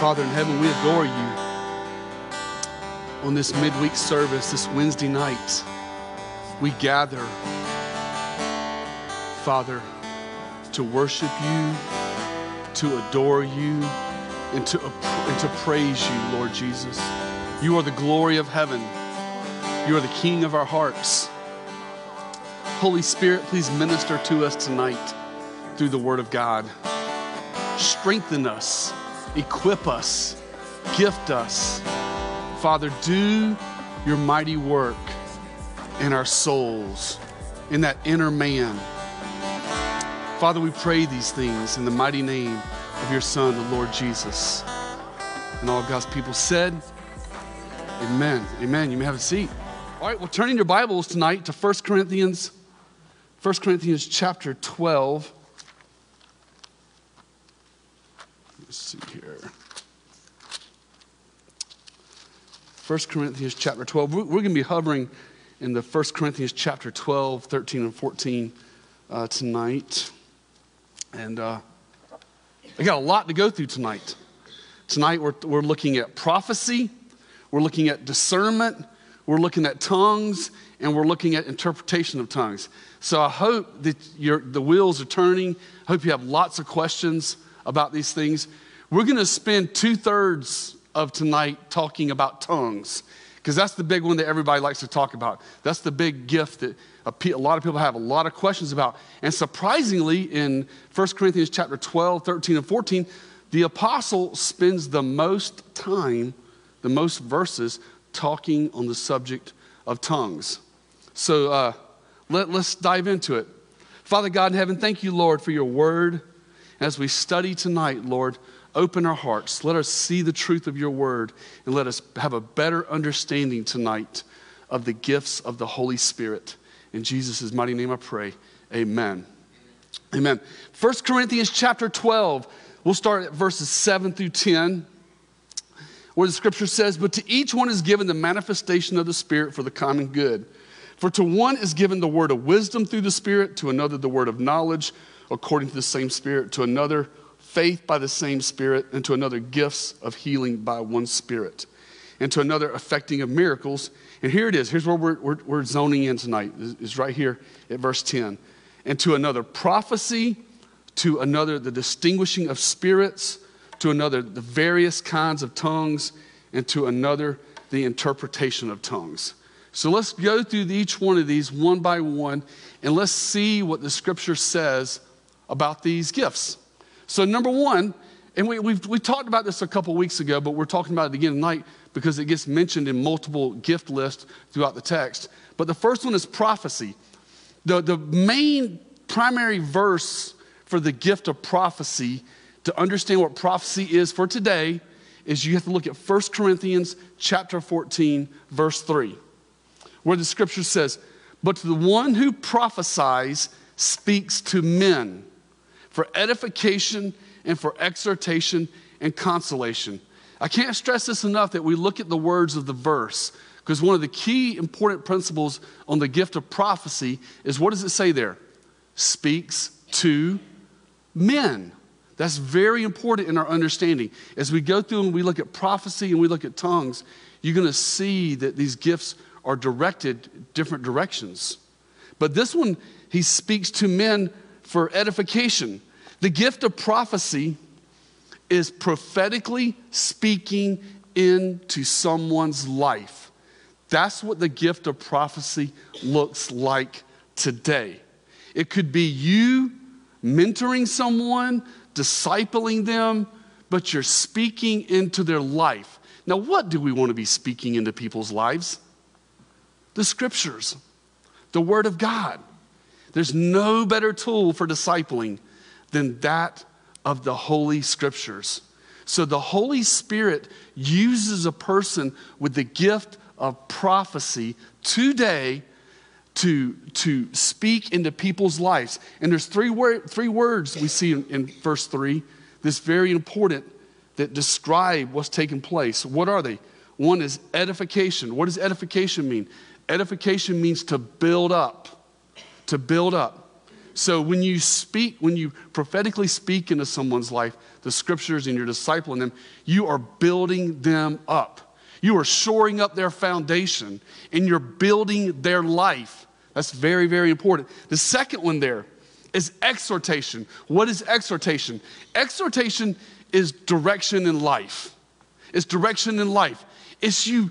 Father in heaven, we adore you on this midweek service, this Wednesday night. We gather, Father, to worship you, to adore you, and to, and to praise you, Lord Jesus. You are the glory of heaven. You are the King of our hearts. Holy Spirit, please minister to us tonight through the Word of God. Strengthen us, equip us, gift us. Father, do your mighty work in our souls, in that inner man. Father, we pray these things in the mighty name of your Son, the Lord Jesus. And all God's people said, Amen. Amen. You may have a seat. All right, well, turning your Bibles tonight to 1 Corinthians 1 Corinthians chapter 12. Let's see here. 1 Corinthians chapter 12. We're, going to be hovering in the 1 Corinthians chapter 12, 13, and 14 uh, tonight. And uh, I got a lot to go through tonight. Tonight, we're, we're looking at prophecy, we're looking at discernment, we're looking at tongues, and we're looking at interpretation of tongues. So I hope that your, the wheels are turning. I hope you have lots of questions about these things. We're going to spend two thirds of tonight talking about tongues because that's the big one that everybody likes to talk about. That's the big gift that a lot of people have a lot of questions about. And surprisingly, in 1 Corinthians chapter 12, 13, and 14, the apostle spends the most time, the most verses, talking on the subject of tongues. So uh, let, let's dive into it. Father God in heaven, thank you, Lord, for your word. As we study tonight, Lord, open our hearts. Let us see the truth of your word and let us have a better understanding tonight of the gifts of the Holy Spirit. In Jesus' mighty name I pray. Amen. Amen. 1 Corinthians chapter 12, we'll start at verses 7 through 10, where the scripture says, But to each one is given the manifestation of the Spirit for the common good. For to one is given the word of wisdom through the Spirit, to another the word of knowledge according to the same Spirit, to another faith by the same Spirit, and to another gifts of healing by one Spirit, and to another effecting of miracles. And here it is. Here's where we're, we're, we're zoning in tonight, is right here at verse 10. And to another prophecy, to another the distinguishing of spirits, to another the various kinds of tongues, and to another the interpretation of tongues. So let's go through each one of these one by one and let's see what the scripture says about these gifts. So, number one, and we, we've, we talked about this a couple weeks ago, but we're talking about it again tonight because it gets mentioned in multiple gift lists throughout the text. But the first one is prophecy. The, the main primary verse for the gift of prophecy to understand what prophecy is for today is you have to look at 1 Corinthians chapter 14 verse 3 where the scripture says, But to the one who prophesies speaks to men for edification and for exhortation and consolation. I can't stress this enough that we look at the words of the verse because one of the key important principles on the gift of prophecy is what does it say there? Speaks to men. That's very important in our understanding. As we go through and we look at prophecy and we look at tongues, you're going to see that these gifts are directed different directions. But this one, he speaks to men for edification. The gift of prophecy is prophetically speaking into someone's life. That's what the gift of prophecy looks like today. It could be you mentoring someone, discipling them, but you're speaking into their life. Now, what do we want to be speaking into people's lives? the scriptures, the Word of God. There's no better tool for discipling than that of the Holy Scriptures. So the Holy Spirit uses a person with the gift of prophecy today to, to speak into people's lives. And there's three, word, three words we see in, in verse 3 that's very important that describe what's taking place. What are they? One is edification. What does edification mean? Edification means to build up, to build up. So when you speak, when you prophetically speak into someone's life, the scriptures and you're discipling them, you are building them up. You are shoring up their foundation and you're building their life. That's very, very important. The second one there is exhortation. What is exhortation? Exhortation is direction in life. It's direction in life. It's you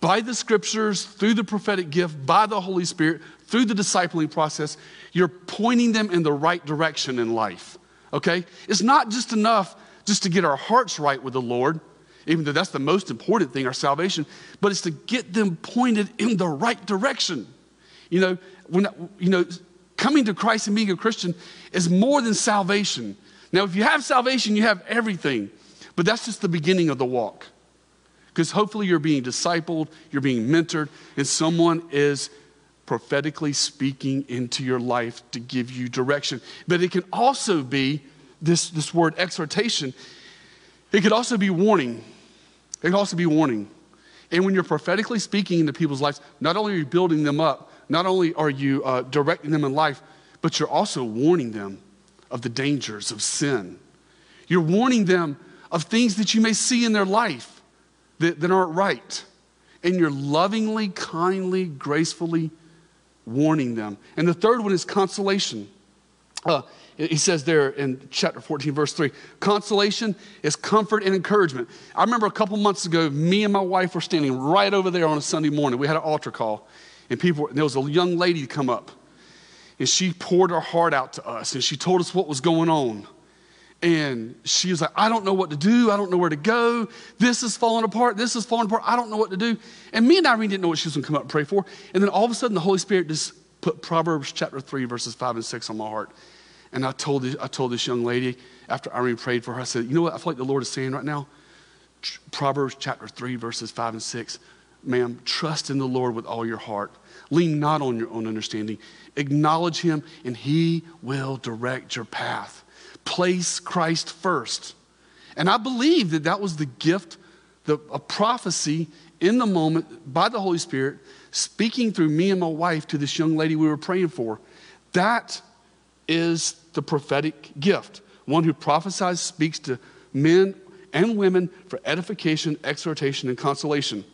by the scriptures, through the prophetic gift, by the Holy Spirit, through the discipling process, you're pointing them in the right direction in life. Okay? It's not just enough just to get our hearts right with the Lord, even though that's the most important thing, our salvation, but it's to get them pointed in the right direction. You know, when you know, coming to Christ and being a Christian is more than salvation. Now, if you have salvation, you have everything, but that's just the beginning of the walk. Because hopefully you're being discipled, you're being mentored, and someone is prophetically speaking into your life to give you direction. But it can also be this, this word exhortation, it could also be warning. It could also be warning. And when you're prophetically speaking into people's lives, not only are you building them up, not only are you uh, directing them in life, but you're also warning them of the dangers of sin. You're warning them of things that you may see in their life that, that aren't right. And you're lovingly, kindly, gracefully warning them. And the third one is consolation. Uh, he says there in chapter 14, verse 3 consolation is comfort and encouragement. I remember a couple months ago, me and my wife were standing right over there on a Sunday morning. We had an altar call, and people, there was a young lady come up, and she poured her heart out to us, and she told us what was going on. And she was like, I don't know what to do. I don't know where to go. This is falling apart. This is falling apart. I don't know what to do. And me and Irene didn't know what she was going to come up and pray for. And then all of a sudden, the Holy Spirit just put Proverbs chapter 3, verses 5 and 6 on my heart. And I told, this, I told this young lady after Irene prayed for her, I said, You know what I feel like the Lord is saying right now? Proverbs chapter 3, verses 5 and 6. Ma'am, trust in the Lord with all your heart. Lean not on your own understanding. Acknowledge him, and he will direct your path place Christ first. And I believe that that was the gift, the, a prophecy in the moment by the Holy Spirit, speaking through me and my wife to this young lady we were praying for. That is the prophetic gift. One who prophesies, speaks to men and women for edification, exhortation, and consolation.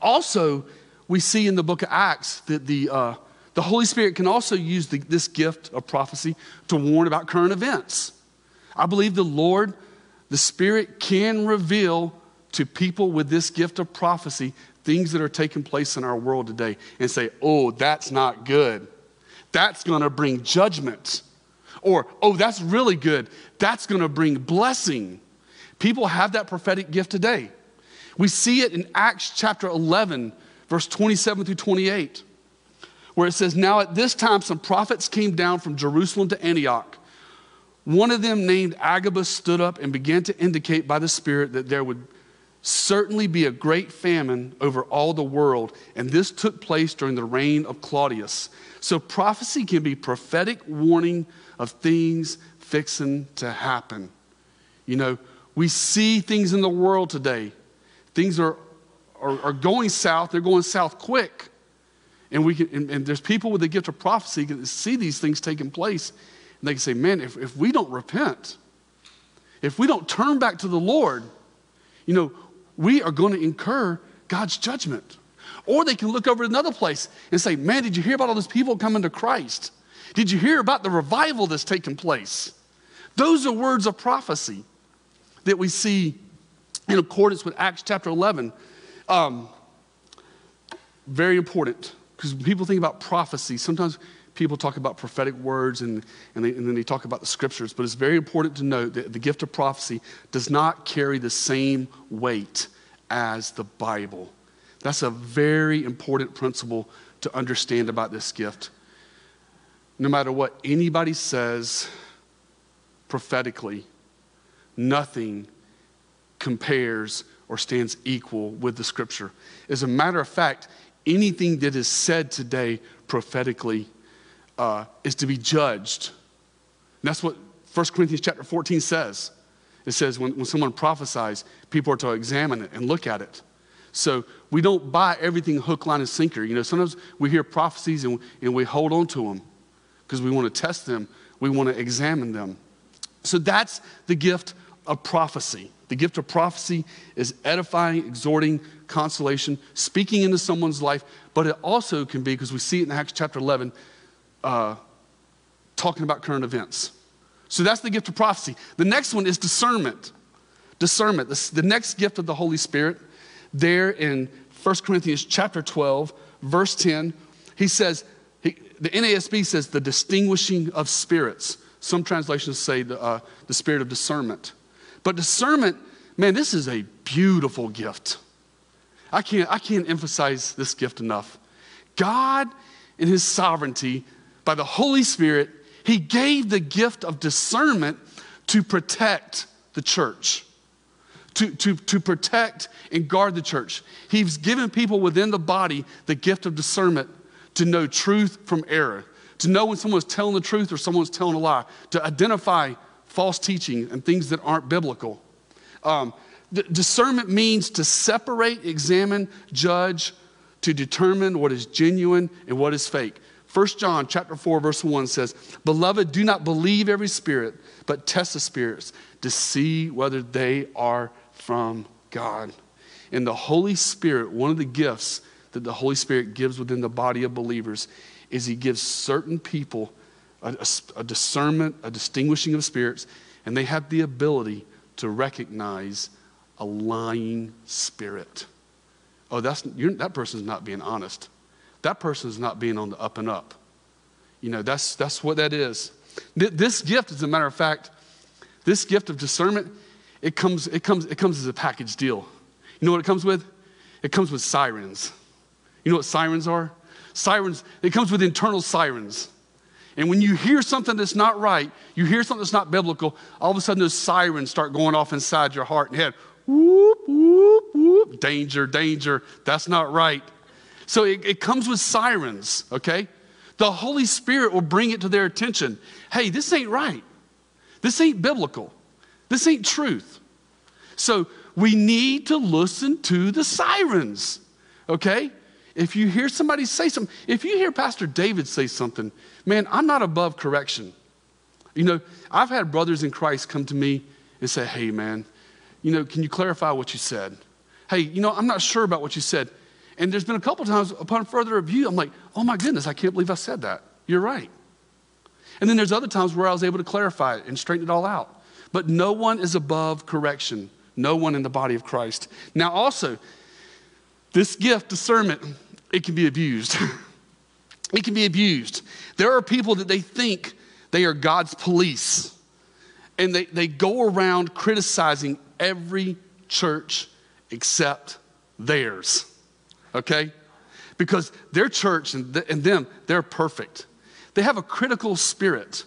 Also, we see in the book of Acts that the uh, the Holy Spirit can also use the, this gift of prophecy to warn about current events. I believe the Lord, the Spirit, can reveal to people with this gift of prophecy things that are taking place in our world today and say, oh, that's not good. That's going to bring judgment. Or, oh, that's really good. That's going to bring blessing. People have that prophetic gift today. We see it in Acts chapter 11, verse 27 through 28 where it says, Now at this time, some prophets came down from Jerusalem to Antioch. One of them, named Agabus, stood up and began to indicate by the Spirit that there would certainly be a great famine over all the world. And this took place during the reign of Claudius. So prophecy can be prophetic warning of things fixing to happen. You know, we see things in the world today. Things are, are, are going south, they're going south quick. And, we can, and, and, there's people with the gift of prophecy that see these things taking place. And they can say, man, if, if we don't repent, if we don't turn back to the Lord, you know, we are going to incur God's judgment. Or they can look over to another place and say, man, did you hear about all those people coming to Christ? Did you hear about the revival that's taken place? Those are words of prophecy that we see in accordance with Acts chapter 11. Um, very important because people think about prophecy, sometimes people talk about prophetic words and, and, they, and, then they talk about the scriptures, but it's very important to note that the gift of prophecy does not carry the same weight as the Bible. That's a very important principle to understand about this gift. No matter what anybody says prophetically, nothing compares or stands equal with the scripture. As a matter of fact, anything that is said today prophetically uh, is to be judged. And that's what 1 Corinthians chapter 14 says. It says when, when someone prophesies, people are to examine it and look at it. So we don't buy everything hook, line, and sinker. You know, sometimes we hear prophecies and, and we hold on to them because we want to test them, we want to examine them. So that's the gift of prophecy. The gift of prophecy is edifying, exhorting, consolation, speaking into someone's life, but it also can be, because we see it in Acts chapter 11, uh, talking about current events. So that's the gift of prophecy. The next one is discernment. Discernment. The next gift of the Holy Spirit, there in 1 Corinthians chapter 12, verse 10, he says, he, the NASB says the distinguishing of spirits. Some translations say the, uh, the spirit of discernment. But discernment, man, this is a beautiful gift. I can't, I can't emphasize this gift enough. God, in His sovereignty, by the Holy Spirit, He gave the gift of discernment to protect the church, to, to, to protect and guard the church. He's given people within the body the gift of discernment to know truth from error, to know when someone's telling the truth or someone's telling a lie, to identify false teaching and things that aren't biblical. Um, discernment means to separate, examine, judge, to determine what is genuine and what is fake. 1 John chapter 4 verse 1 says, "Beloved, do not believe every spirit, but test the spirits to see whether they are from God." And the Holy Spirit, one of the gifts that the Holy Spirit gives within the body of believers is he gives certain people a, a, a discernment, a distinguishing of spirits, and they have the ability to recognize a lying spirit. Oh, that's, that person's not being honest. That person's not being on the up and up. You know, that's, that's what that is. This gift, as a matter of fact, this gift of discernment, it comes, it comes, it comes as a package deal. You know what it comes with? It comes with sirens. You know what sirens are? Sirens, it comes with internal sirens. And when you hear something that's not right, you hear something that's not biblical, all of a sudden those sirens start going off inside your heart and head. Whoop, whoop, whoop. Danger, danger. That's not right. So it, it comes with sirens, okay? The Holy Spirit will bring it to their attention. Hey, this ain't right. This ain't biblical. This ain't truth. So we need to listen to the sirens, okay? If you hear somebody say something, if you hear Pastor David say something, man, I'm not above correction. You know, I've had brothers in Christ come to me and say, hey, man, you know, can you clarify what you said? Hey, you know, I'm not sure about what you said. And there's been a couple times upon further review, I'm like, oh my goodness, I can't believe I said that. You're right. And then there's other times where I was able to clarify it and straighten it all out. But no one is above correction, no one in the body of Christ. Now, also, this gift, discernment, it can be abused. it can be abused. There are people that they think they are God's police, and they, they go around criticizing every church except theirs, okay? Because their church and, th- and them, they're perfect. They have a critical spirit.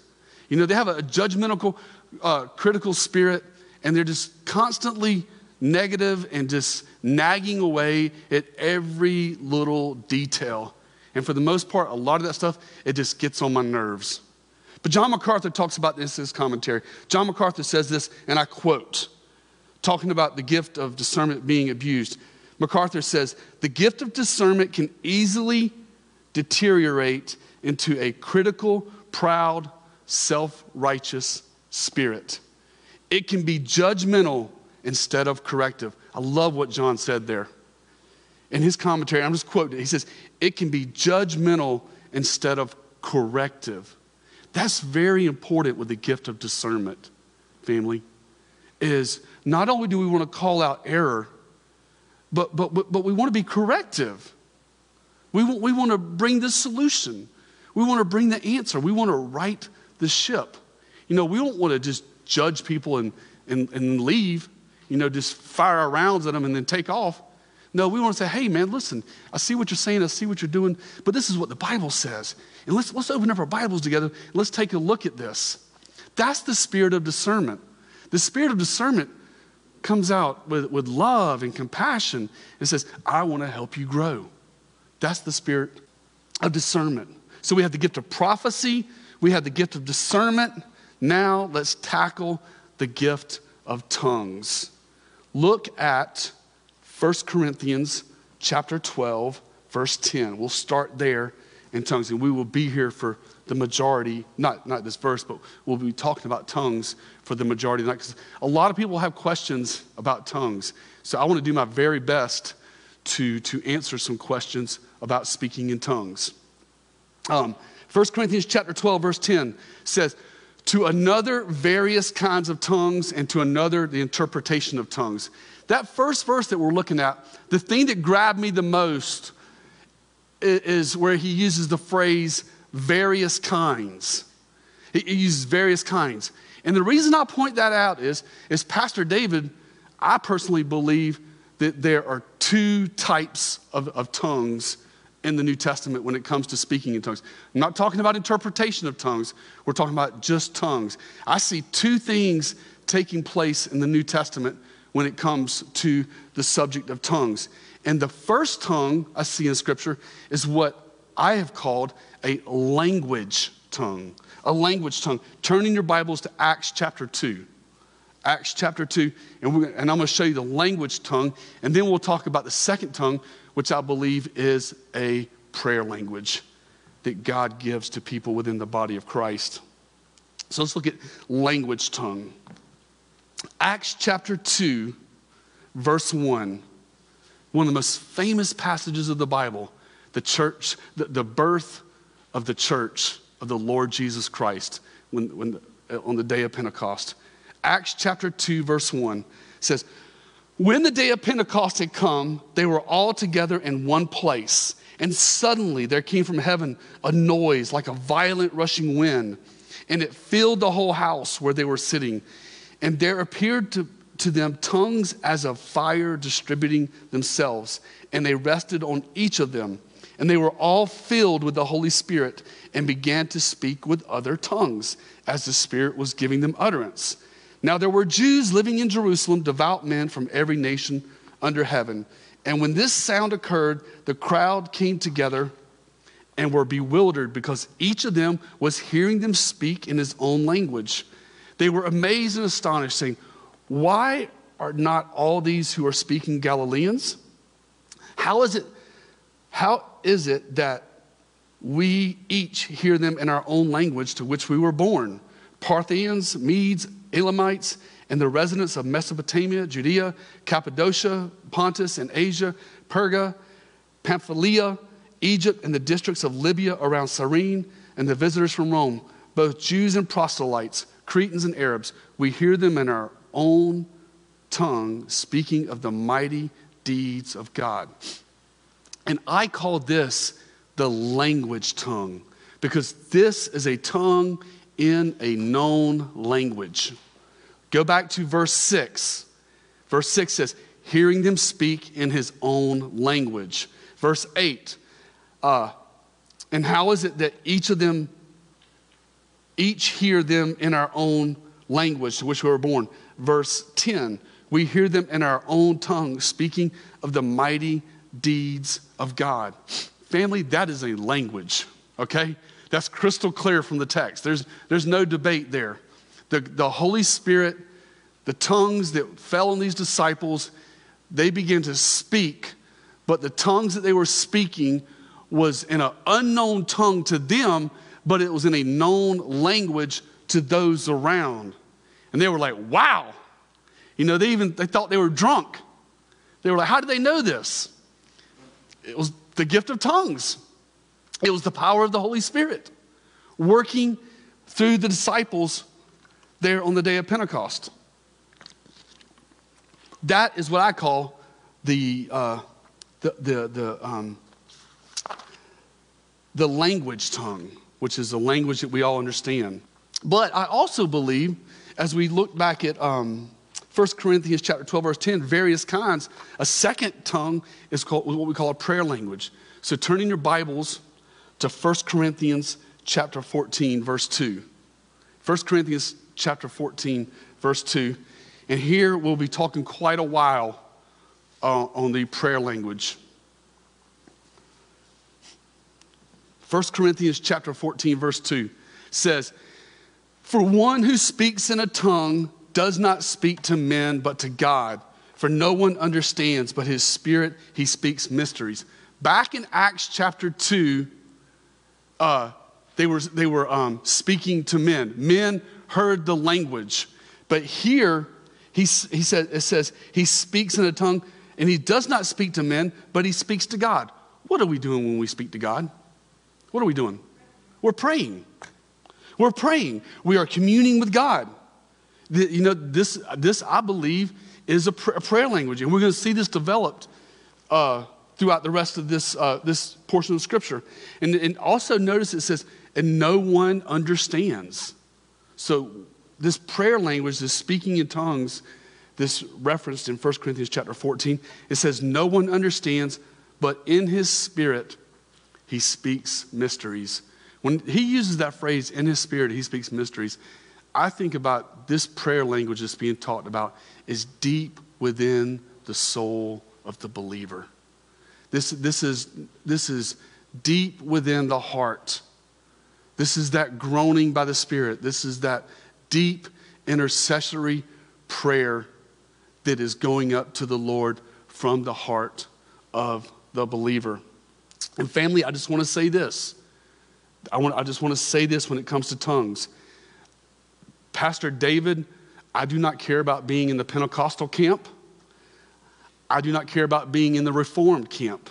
You know, they have a judgmental, uh, critical spirit, and they're just constantly negative and just nagging away at every little detail. And for the most part, a lot of that stuff, it just gets on my nerves. But John MacArthur talks about this in his commentary. John MacArthur says this, and I quote, talking about the gift of discernment being abused. MacArthur says, The gift of discernment can easily deteriorate into a critical, proud, self righteous spirit. It can be judgmental instead of corrective. I love what John said there. In his commentary, I'm just quoting it. He says, It can be judgmental instead of corrective. That's very important with the gift of discernment, family. Is not only do we want to call out error, but, but, but, but we want to be corrective. We want, we want to bring the solution. We want to bring the answer. We want to right the ship. You know, we don't want to just judge people and, and, and leave you know, just fire our rounds at them and then take off. No, we want to say, hey, man, listen, I see what you're saying, I see what you're doing, but this is what the Bible says. And let's, let's open up our Bibles together. Let's take a look at this. That's the spirit of discernment. The spirit of discernment comes out with, with love and compassion and says, I want to help you grow. That's the spirit of discernment. So we have the gift of prophecy, we have the gift of discernment. Now let's tackle the gift of tongues. Look at 1 Corinthians chapter 12, verse 10. We'll start there in tongues, and we will be here for the majority, not, not this verse, but we'll be talking about tongues for the majority of the night. Because a lot of people have questions about tongues. So I want to do my very best to, to answer some questions about speaking in tongues. Um, 1 Corinthians chapter 12, verse 10 says, to another various kinds of tongues, and to another the interpretation of tongues. That first verse that we're looking at, the thing that grabbed me the most is where he uses the phrase various kinds. He uses various kinds. And the reason I point that out is, is Pastor David, I personally believe that there are two types of, of tongues in the New Testament when it comes to speaking in tongues. I'm not talking about interpretation of tongues, we're talking about just tongues. I see two things taking place in the New Testament when it comes to the subject of tongues. And the first tongue I see in Scripture is what I have called a language tongue. A language tongue. Turn in your Bibles to Acts chapter 2. Acts chapter 2, and, and I'm going to show you the language tongue, and then we'll talk about the second tongue, which I believe is a prayer language that God gives to people within the body of Christ. So let's look at language tongue. Acts chapter 2, verse 1 one of the most famous passages of the Bible, the church, the, the birth of the church of the Lord Jesus Christ when, when, uh, on the day of Pentecost. Acts chapter 2, verse 1 says, When the day of Pentecost had come, they were all together in one place. And suddenly there came from heaven a noise like a violent rushing wind, and it filled the whole house where they were sitting. And there appeared to to them tongues as of fire distributing themselves, and they rested on each of them. And they were all filled with the Holy Spirit and began to speak with other tongues as the Spirit was giving them utterance. Now there were Jews living in Jerusalem, devout men from every nation under heaven. And when this sound occurred, the crowd came together and were bewildered because each of them was hearing them speak in his own language. They were amazed and astonished, saying, why are not all these who are speaking Galileans? How is it, how is it that we each hear them in our own language to which we were born? Parthians, Medes, Elamites, and the residents of Mesopotamia, Judea, Cappadocia, Pontus, and Asia, Perga, Pamphylia, Egypt, and the districts of Libya around Cyrene, and the visitors from Rome, both Jews and proselytes, Cretans and Arabs, we hear them in our own tongue speaking of the mighty deeds of God. And I call this the language tongue because this is a tongue in a known language. Go back to verse 6. Verse 6 says, hearing them speak in his own language. Verse 8, uh, and how is it that each of them, each hear them in our own language to which we were born? verse 10. We hear them in our own tongue speaking of the mighty deeds of God. Family, that is a language, okay? That's crystal clear from the text. There's, there's no debate there. The, the Holy Spirit, the tongues that fell on these disciples, they began to speak, but the tongues that they were speaking was in an unknown tongue to them, but it was in a known language to those around. And they were like, wow. You know, they even they thought they were drunk. They were like, how did they know this? It was the gift of tongues. It was the power of the Holy Spirit working through the disciples there on the day of Pentecost. That is what I call the, uh, the, the, the, um, the language tongue, which is a language that we all understand. But I also believe as we look back at um, 1 Corinthians chapter 12, verse 10, various kinds, a second tongue is called what we call a prayer language. So turning your Bibles to 1 Corinthians chapter 14, verse 2. 1 Corinthians chapter 14, verse 2. And here we'll be talking quite a while uh, on the prayer language. 1 Corinthians chapter 14, verse 2 says, for one who speaks in a tongue does not speak to men, but to God. For no one understands, but his spirit, he speaks mysteries. Back in Acts chapter 2, uh, they were, they were um, speaking to men. Men heard the language. But here, he, he said, it says, he speaks in a tongue, and he does not speak to men, but he speaks to God. What are we doing when we speak to God? What are we doing? We're praying. We're praying. We are communing with God. The, you know, this, this, I believe, is a, pr- a prayer language, and we're going to see this developed uh, throughout the rest of this, uh, this portion of Scripture. And, and also notice it says, and no one understands. So this prayer language, this speaking in tongues, this referenced in 1 Corinthians chapter 14, it says, no one understands, but in his spirit he speaks mysteries. When he uses that phrase, in his spirit he speaks mysteries, I think about this prayer language that's being talked about is deep within the soul of the believer. This, this, is, this is deep within the heart. This is that groaning by the Spirit. This is that deep intercessory prayer that is going up to the Lord from the heart of the believer. And family, I just want to say this. I, want, I just want to say this when it comes to tongues. Pastor David, I do not care about being in the Pentecostal camp. I do not care about being in the Reformed camp.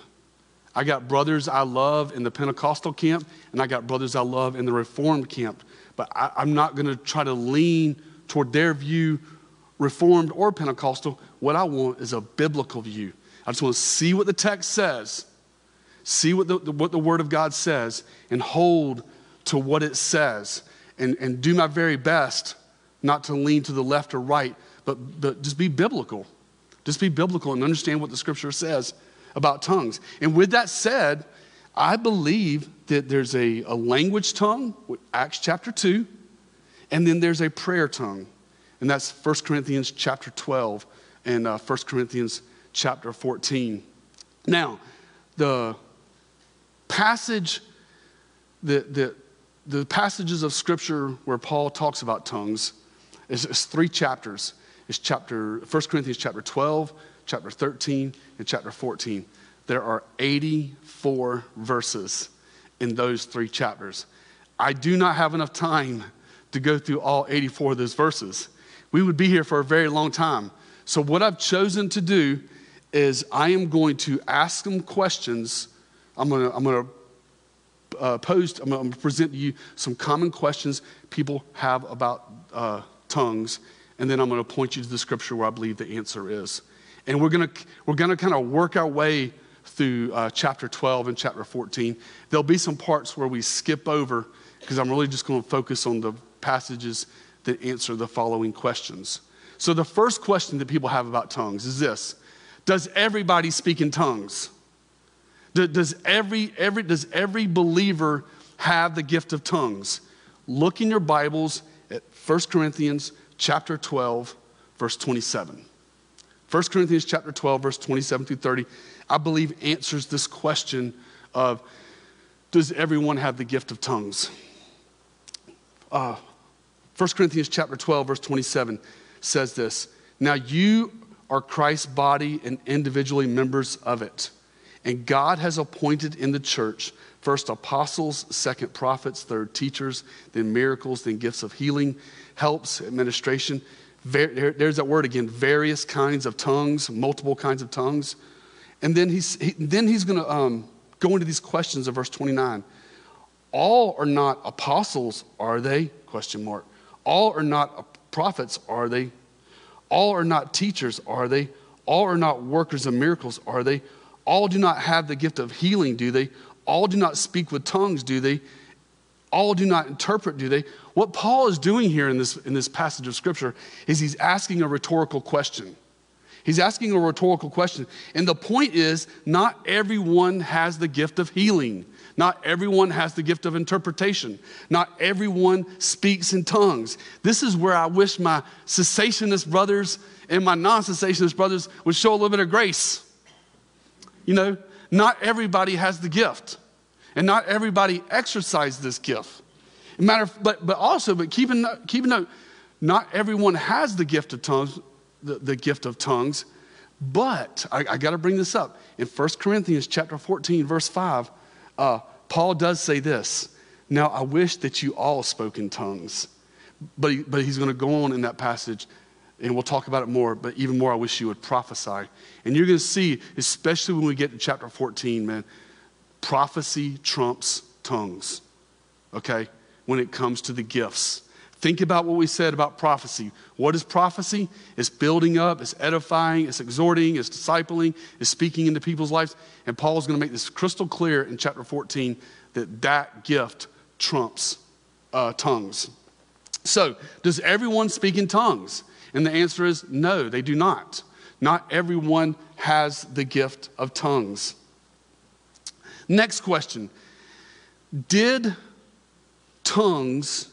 I got brothers I love in the Pentecostal camp, and I got brothers I love in the Reformed camp. But I, am not going to try to lean toward their view, Reformed or Pentecostal. What I want is a biblical view. I just want to see what the text says, see what the, the, what the Word of God says, and hold to what it says, and, and do my very best not to lean to the left or right, but, but just be biblical. Just be biblical and understand what the scripture says about tongues. And with that said, I believe that there's a, a language tongue, Acts chapter 2, and then there's a prayer tongue. And that's 1 Corinthians chapter 12 and uh, 1 Corinthians chapter 14. Now, the passage that, that the passages of scripture where Paul talks about tongues is, is three chapters is chapter 1 Corinthians chapter 12, chapter 13, and chapter 14. There are 84 verses in those three chapters. I do not have enough time to go through all 84 of those verses. We would be here for a very long time. So, what I've chosen to do is I am going to ask them questions. I'm going to, I'm going to uh, I'm going to present to you some common questions people have about uh, tongues and then I'm going to point you to the scripture where I believe the answer is. And we're going to, we're going to kind of work our way through uh, chapter 12 and chapter 14. There'll be some parts where we skip over because I'm really just going to focus on the passages that answer the following questions. So, the first question that people have about tongues is this Does everybody speak in tongues? Does every, every, does every believer have the gift of tongues? Look in your Bibles at 1 Corinthians chapter 12, verse 27. 1 Corinthians chapter 12, verse 27 through 30, I believe answers this question of does everyone have the gift of tongues? Uh, 1 Corinthians chapter 12, verse 27 says this Now you are Christ's body and individually members of it. And God has appointed in the church first apostles, second prophets, third teachers, then miracles, then gifts of healing helps, administration. There's that word again various kinds of tongues, multiple kinds of tongues. And then he's, he, then he's going to um, go into these questions of verse 29. All are not apostles, are they? Question mark. All are not prophets, are they? All are not teachers, are they? All are not workers of miracles, are they? All do not have the gift of healing, do they? All do not speak with tongues, do they? All do not interpret, do they? What Paul is doing here in this, in this passage of Scripture is he's asking a rhetorical question. He's asking a rhetorical question. And the point is, not everyone has the gift of healing. Not everyone has the gift of interpretation. Not everyone speaks in tongues. This is where I wish my cessationist brothers and my non cessationist brothers would show a little bit of grace. You know, not everybody has the gift. And not everybody exercises this gift. Matter, but, but also, but keep in, keep in note, not everyone has the gift of tongues, the, the gift of tongues. But I, I got to bring this up in 1 Corinthians chapter 14, verse 5. Uh, Paul does say this: Now I wish that you all spoke in tongues. But, he, but he's going to go on in that passage, and we'll talk about it more. But even more, I wish you would prophesy. And you're going to see, especially when we get to chapter 14, man, prophecy trumps tongues, okay, when it comes to the gifts. Think about what we said about prophecy. What is prophecy? It's building up, it's edifying, it's exhorting, it's discipling, it's speaking into people's lives. And Paul's going to make this crystal clear in chapter 14 that that gift trumps uh, tongues. So, does everyone speak in tongues? And the answer is no, they do not. Not everyone has the gift of tongues. Next question Did tongues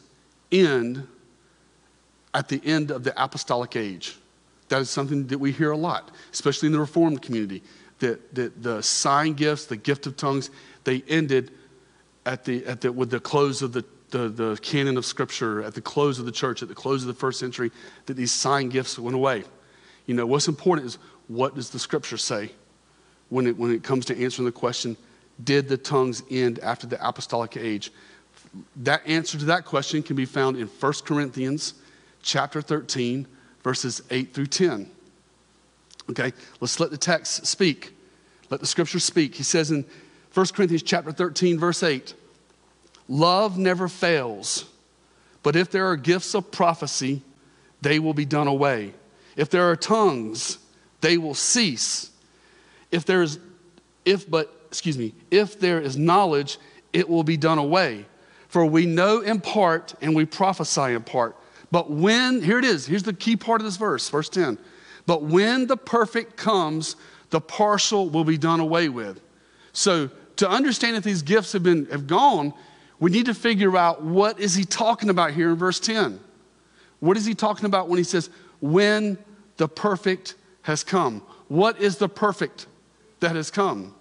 end at the end of the apostolic age? That is something that we hear a lot, especially in the Reformed community. That, that the sign gifts, the gift of tongues, they ended at the, at the, with the close of the, the, the canon of Scripture, at the close of the church, at the close of the first century, that these sign gifts went away. You know, what's important is what does the Scripture say when it, when it comes to answering the question, did the tongues end after the apostolic age? That answer to that question can be found in 1 Corinthians chapter 13, verses 8 through 10. Okay, let's let the text speak. Let the scripture speak. He says in 1 Corinthians chapter 13, verse 8, love never fails, but if there are gifts of prophecy, they will be done away. If there are tongues, they will cease. If there is, if but, excuse me, if there is knowledge, it will be done away. For we know in part and we prophesy in part. But when, here it is, here's the key part of this verse, verse 10. But when the perfect comes, the partial will be done away with. So to understand if these gifts have been have gone, we need to figure out what is he talking about here in verse 10. What is he talking about when he says, when the perfect has come? What is the perfect that has come?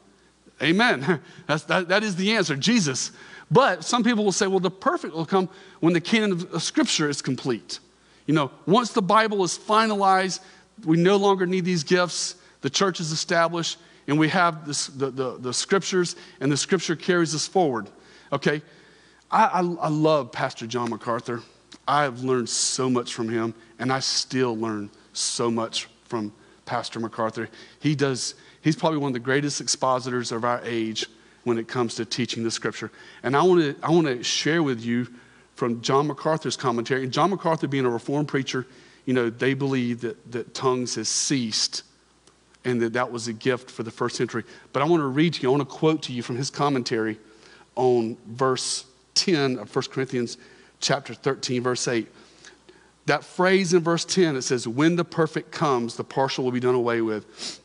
Amen. That's, that, that is the answer, Jesus. But some people will say, well, the perfect will come when the canon of Scripture is complete. You know, once the Bible is finalized, we no longer need these gifts, the church is established, and we have this, the, the, the scriptures, and the scripture carries us forward. Okay? I, I, I love Pastor John MacArthur. I have learned so much from him, and I still learn so much from Pastor MacArthur. He does, he's probably one of the greatest expositors of our age when it comes to teaching the scripture. And I want to, I want to share with you from John MacArthur's commentary. And John MacArthur, being a Reformed preacher, you know, they believe that, that tongues has ceased and that that was a gift for the first century. But I want to read to you, I want to quote to you from his commentary on verse 10 of 1 Corinthians chapter 13, verse 8. That phrase in verse 10, it says, When the perfect comes, the partial will be done away with.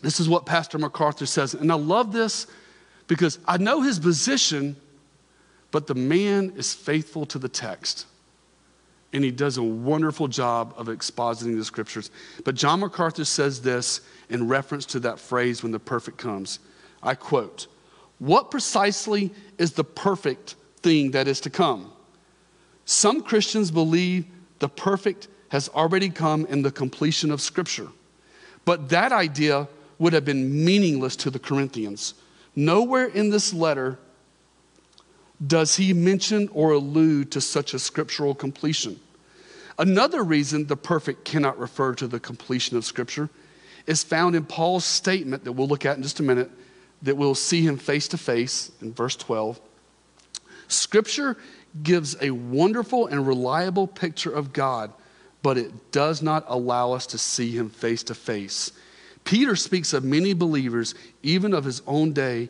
This is what Pastor MacArthur says. And I love this because I know his position, but the man is faithful to the text and he does a wonderful job of expositing the scriptures. But John MacArthur says this in reference to that phrase, when the perfect comes. I quote, What precisely is the perfect thing that is to come? Some Christians believe the perfect has already come in the completion of Scripture. But that idea would have been meaningless to the Corinthians. Nowhere in this letter does he mention or allude to such a scriptural completion. Another reason the perfect cannot refer to the completion of Scripture is found in Paul's statement that we'll look at in just a minute, that we'll see him face to face in verse 12. Scripture gives a wonderful and reliable picture of God, but it does not allow us to see him face to face. Peter speaks of many believers, even of his own day,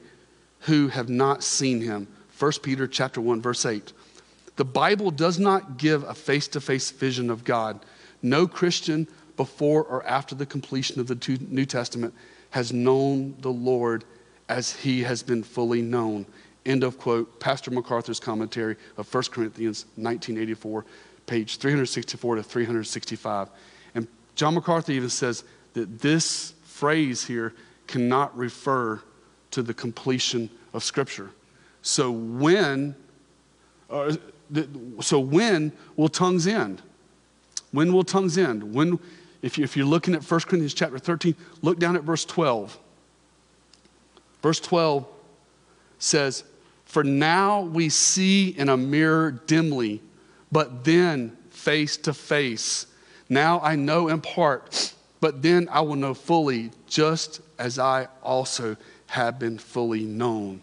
who have not seen him 1 Peter chapter 1 verse 8. The Bible does not give a face-to-face vision of God. No Christian before or after the completion of the New Testament has known the Lord as he has been fully known. End of quote. Pastor MacArthur's commentary of 1 Corinthians 1984, page 364 to 365. And John MacArthur even says that this phrase here cannot refer to the completion of Scripture. So when, uh, so when will tongues end? When will tongues end? When, if, you, if you're looking at 1 Corinthians chapter 13, look down at verse 12. Verse 12 says, For now we see in a mirror dimly, but then face to face. Now I know in part, but then I will know fully, just as I also have been fully known.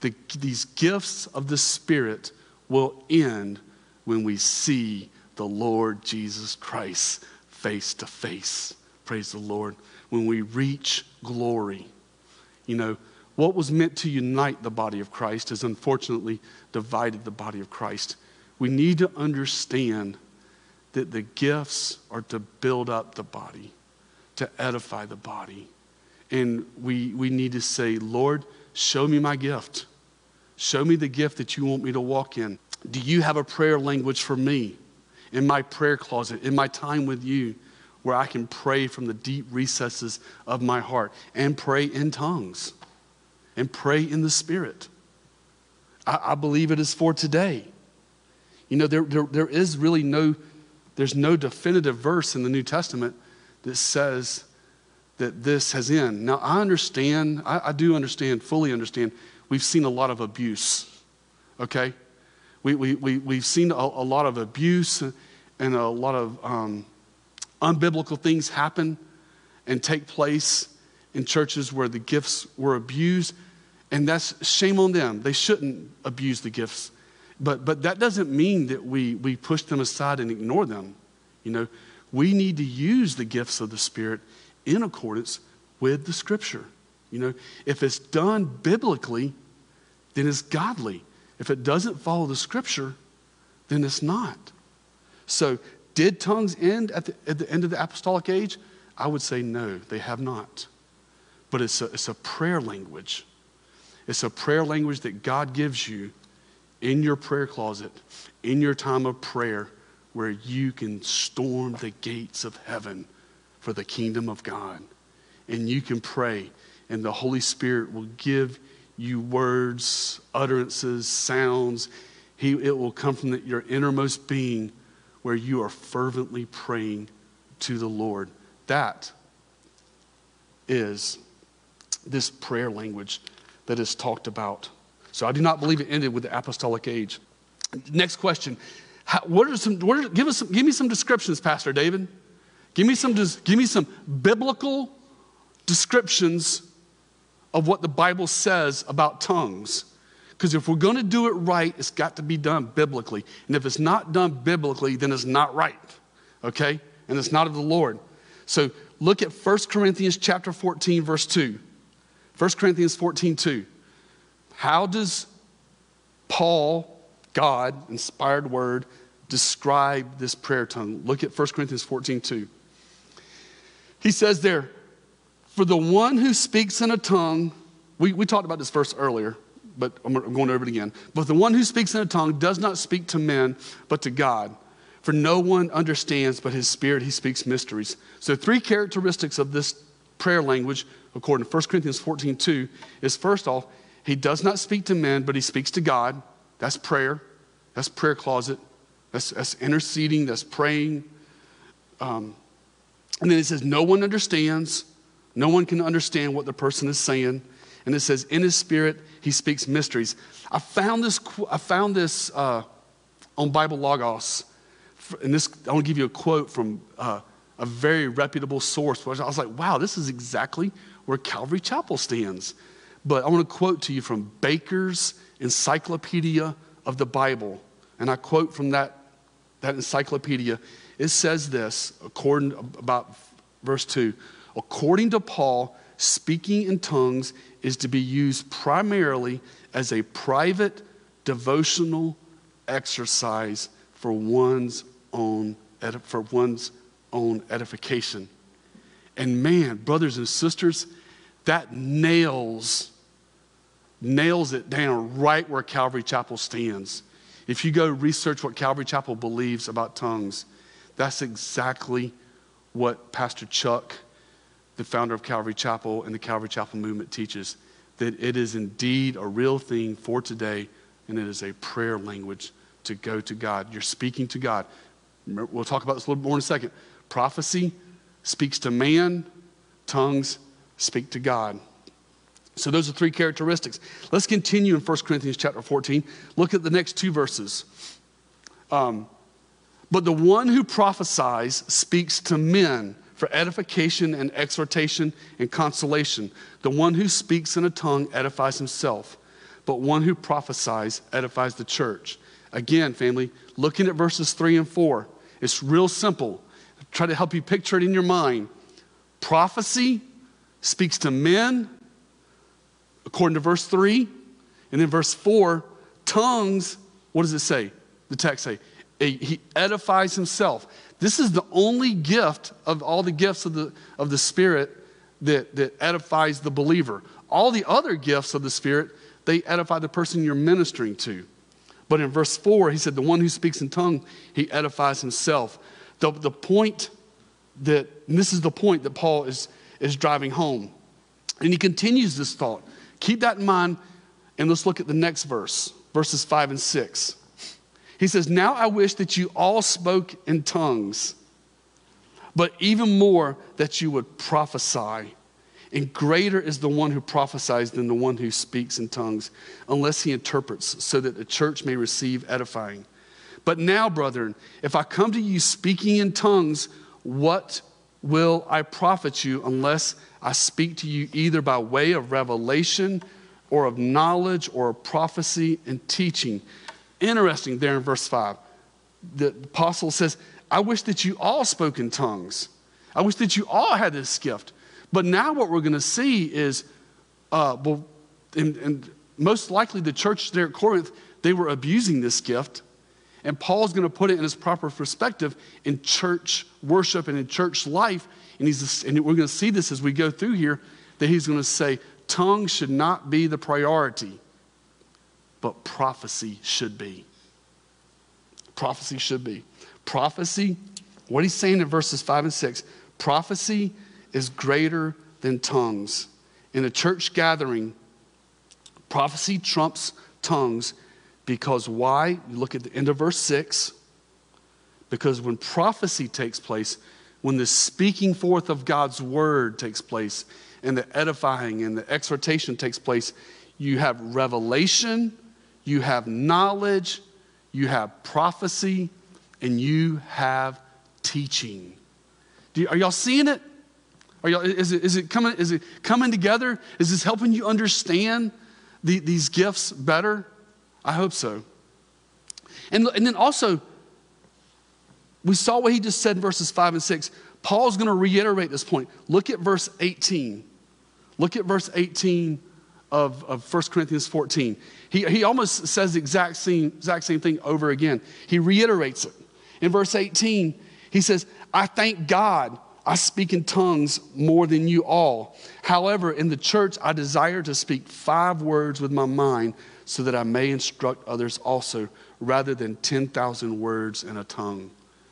The, these gifts of the Spirit will end when we see the Lord Jesus Christ face to face. Praise the Lord. When we reach glory. You know, what was meant to unite the body of Christ has unfortunately divided the body of Christ. We need to understand that the gifts are to build up the body, to edify the body. And we, we need to say, Lord, show me my gift. Show me the gift that you want me to walk in. Do you have a prayer language for me in my prayer closet, in my time with you, where I can pray from the deep recesses of my heart and pray in tongues and pray in the Spirit? I, I believe it is for today. You know, there, there, there is really no, there's no definitive verse in the New Testament that says that this has end. Now, I understand, I, I do understand, fully understand, we've seen a lot of abuse, okay? We, we, we, we've seen a, a lot of abuse and a lot of um, unbiblical things happen and take place in churches where the gifts were abused. And that's shame on them. They shouldn't abuse the gifts. But, but that doesn't mean that we, we push them aside and ignore them. You know, we need to use the gifts of the Spirit in accordance with the Scripture. You know, if it's done biblically, then it's godly. If it doesn't follow the scripture, then it's not. So, did tongues end at the, at the end of the apostolic age? I would say no, they have not. But it's a, it's a prayer language. It's a prayer language that God gives you in your prayer closet, in your time of prayer, where you can storm the gates of heaven for the kingdom of God. And you can pray, and the Holy Spirit will give you words, utterances, sounds. He, it will come from the, your innermost being where you are fervently praying to the Lord. That is this prayer language that is talked about. So I do not believe it ended with the apostolic age. Next question. How, what are some, what are, give, us some, give me some descriptions, Pastor David. Give me some, give me some biblical descriptions of what the Bible says about tongues. Because if we're going to do it right, it's got to be done biblically. And if it's not done biblically, then it's not right. Okay? And it's not of the Lord. So look at 1 Corinthians chapter 14, verse 2. 1 Corinthians 14, 2. How does Paul, God, inspired word, describe this prayer tongue? Look at 1 Corinthians 14, 2. He says there, for the one who speaks in a tongue, we, we talked about this verse earlier, but I'm going over it again. But the one who speaks in a tongue does not speak to men, but to God. For no one understands but his spirit, he speaks mysteries. So, three characteristics of this prayer language, according to 1 Corinthians 14 2, is first off, he does not speak to men, but he speaks to God. That's prayer. That's prayer closet. That's, that's interceding. That's praying. Um, and then it says, No one understands. No one can understand what the person is saying. And it says, in his spirit, he speaks mysteries. I found this, I found this uh, on Bible Logos. And this, I want to give you a quote from uh, a very reputable source. I was like, wow, this is exactly where Calvary Chapel stands. But I want to quote to you from Baker's Encyclopedia of the Bible. And I quote from that, that encyclopedia. It says this, according about verse 2 according to Paul, speaking in tongues is to be used primarily as a private devotional exercise for one's own for one's own edification. And man, brothers and sisters, that nails nails it down right where Calvary Chapel stands. If you go research what Calvary Chapel believes about tongues, that's exactly what Pastor Chuck the founder of Calvary Chapel and the Calvary Chapel movement teaches that it is indeed a real thing for today, and it is a prayer language to go to God. You're speaking to God. We'll talk about this a little more in a second. Prophecy speaks to man, tongues speak to God. So those are three characteristics. Let's continue in 1 Corinthians chapter 14. Look at the next two verses. Um, but the one who prophesies speaks to men for edification and exhortation and consolation. The one who speaks in a tongue edifies himself, but one who prophesies edifies the church. Again, family, looking at verses 3 and 4, it's real simple. Try to help you picture it in your mind. Prophecy speaks to men, according to verse 3. And then verse 4, tongues, what does it say? The text say, he edifies himself. This is the only gift of all the gifts of the, of the Spirit that, that edifies the believer. All the other gifts of the Spirit, they edify the person you're ministering to. But in verse 4, he said, The one who speaks in tongue, he edifies himself. The, the point that, this is the point that Paul is, is driving home. And he continues this thought. Keep that in mind, and let's look at the next verse, verses 5 and 6. He says, Now I wish that you all spoke in tongues, but even more that you would prophesy. And greater is the one who prophesies than the one who speaks in tongues, unless he interprets, so that the church may receive edifying. But now, brethren, if I come to you speaking in tongues, what will I profit you unless I speak to you either by way of revelation or of knowledge or of prophecy and teaching? Interesting there in verse 5. The apostle says, I wish that you all spoke in tongues. I wish that you all had this gift. But now what we're going to see is, uh, well, and, and most likely the church there at Corinth, they were abusing this gift and Paul's going to put it in its proper perspective in church worship and in church life. And, he's, and we're going to see this as we go through here that he's going to say, tongue should not be the priority, but prophecy should be. Prophecy should be. Prophecy, what he's saying in verses 5 and 6, prophecy is greater than tongues. In a church gathering, prophecy trumps tongues because why? You look at the end of verse 6. Because when prophecy takes place, when the speaking forth of God's word takes place, and the edifying and the exhortation takes place, you have revelation, you have knowledge, you have prophecy, and you have teaching. You, are y'all seeing it? Are y'all, is, it, is, it coming, is it coming together? Is this helping you understand the, these gifts better? I hope so. And, and then also, we saw what he just said in verses 5 and 6. Paul's going to reiterate this point. Look at verse 18. Look at verse 18 of, of 1 Corinthians 14. He, he almost says the exact same, exact same thing over again. He reiterates it. In verse 18, he says, I thank God I speak in tongues more than you all. However, in the church, I desire to speak five words with my mind so that I may instruct others also, rather than 10,000 words in a tongue.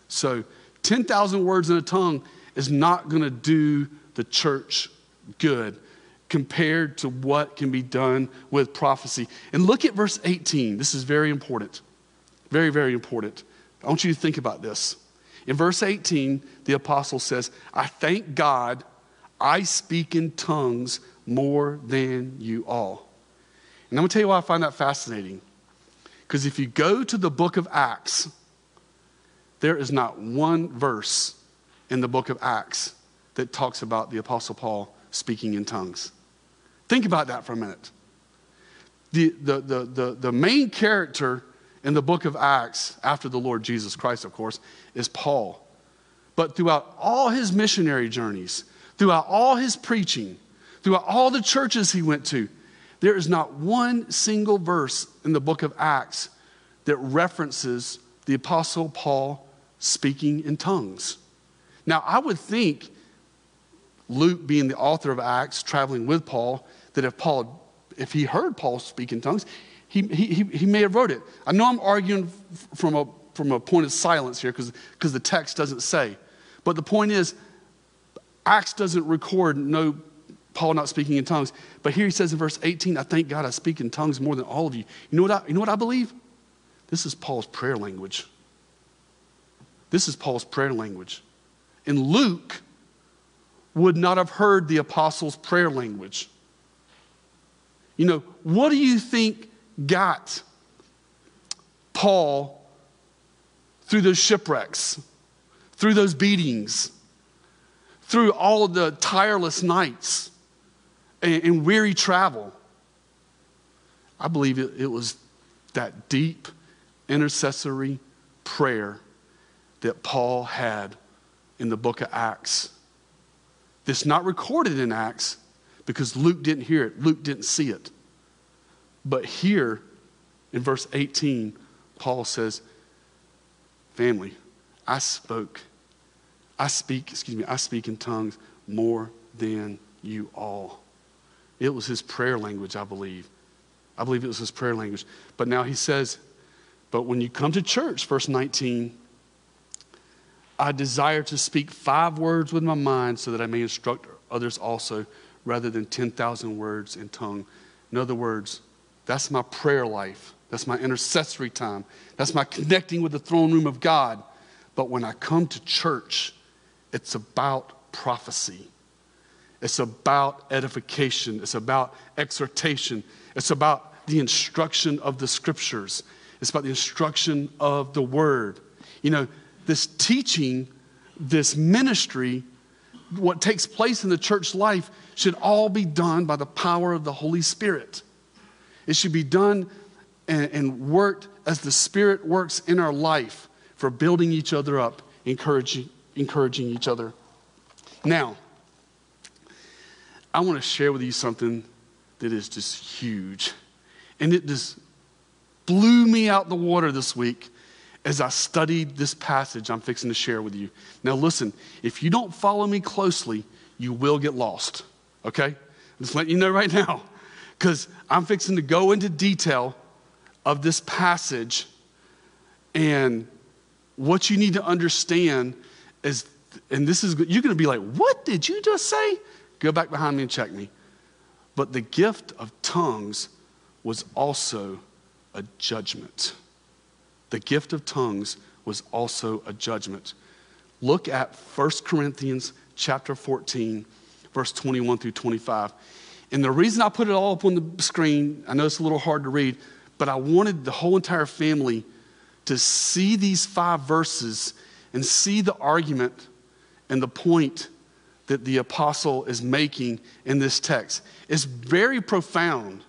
So, 10,000 words in a tongue is not going to do the church good compared to what can be done with prophecy. And look at verse 18. This is very important. Very, very important. I want you to think about this. In verse 18, the apostle says, I thank God I speak in tongues more than you all. And I'm going to tell you why I find that fascinating. Because if you go to the book of Acts, there is not one verse in the book of Acts that talks about the Apostle Paul speaking in tongues. Think about that for a minute. The, the, the, the, the main character in the book of Acts, after the Lord Jesus Christ, of course, is Paul. But throughout all his missionary journeys, throughout all his preaching, throughout all the churches he went to, there is not one single verse in the book of Acts that references the Apostle Paul speaking in tongues. Now, I would think Luke, being the author of Acts, traveling with Paul, that if Paul, if he heard Paul speak in tongues, he, he, he may have wrote it. I know I'm arguing from a, from a point of silence here because the text doesn't say. But the point is, Acts doesn't record no Paul not speaking in tongues. But here he says in verse 18, I thank God I speak in tongues more than all of you. You know what I, you know what I believe? This is Paul's prayer language. This is Paul's prayer language. And Luke would not have heard the apostles' prayer language. You know, what do you think got Paul through those shipwrecks, through those beatings, through all the tireless nights and, and weary travel? I believe it, it was that deep intercessory prayer that Paul had in the book of Acts. That's not recorded in Acts because Luke didn't hear it, Luke didn't see it. But here in verse 18, Paul says, Family, I spoke, I speak, excuse me, I speak in tongues more than you all. It was his prayer language, I believe. I believe it was his prayer language. But now he says, but when you come to church, verse 19, I desire to speak five words with my mind so that I may instruct others also, rather than 10,000 words in tongue. In other words, that's my prayer life. That's my intercessory time. That's my connecting with the throne room of God. But when I come to church, it's about prophecy. It's about edification. It's about exhortation. It's about the instruction of the scriptures. It's about the instruction of the word. You know, this teaching, this ministry, what takes place in the church life should all be done by the power of the Holy Spirit. It should be done and, and worked as the Spirit works in our life for building each other up, encouraging, encouraging each other. Now, I want to share with you something that is just huge. And it just blew me out the water this week as I studied this passage I'm fixing to share with you. Now, listen, if you don't follow me closely, you will get lost, okay? I'm just letting you know right now, because I'm fixing to go into detail of this passage. And what you need to understand is, and this is, you're going to be like, what did you just say? Go back behind me and check me. But the gift of tongues was also a judgment. The gift of tongues was also a judgment. Look at 1 Corinthians chapter 14, verse 21 through 25. And the reason I put it all up on the screen, I know it's a little hard to read, but I wanted the whole entire family to see these five verses and see the argument and the point that the apostle is making in this text. It's very profound.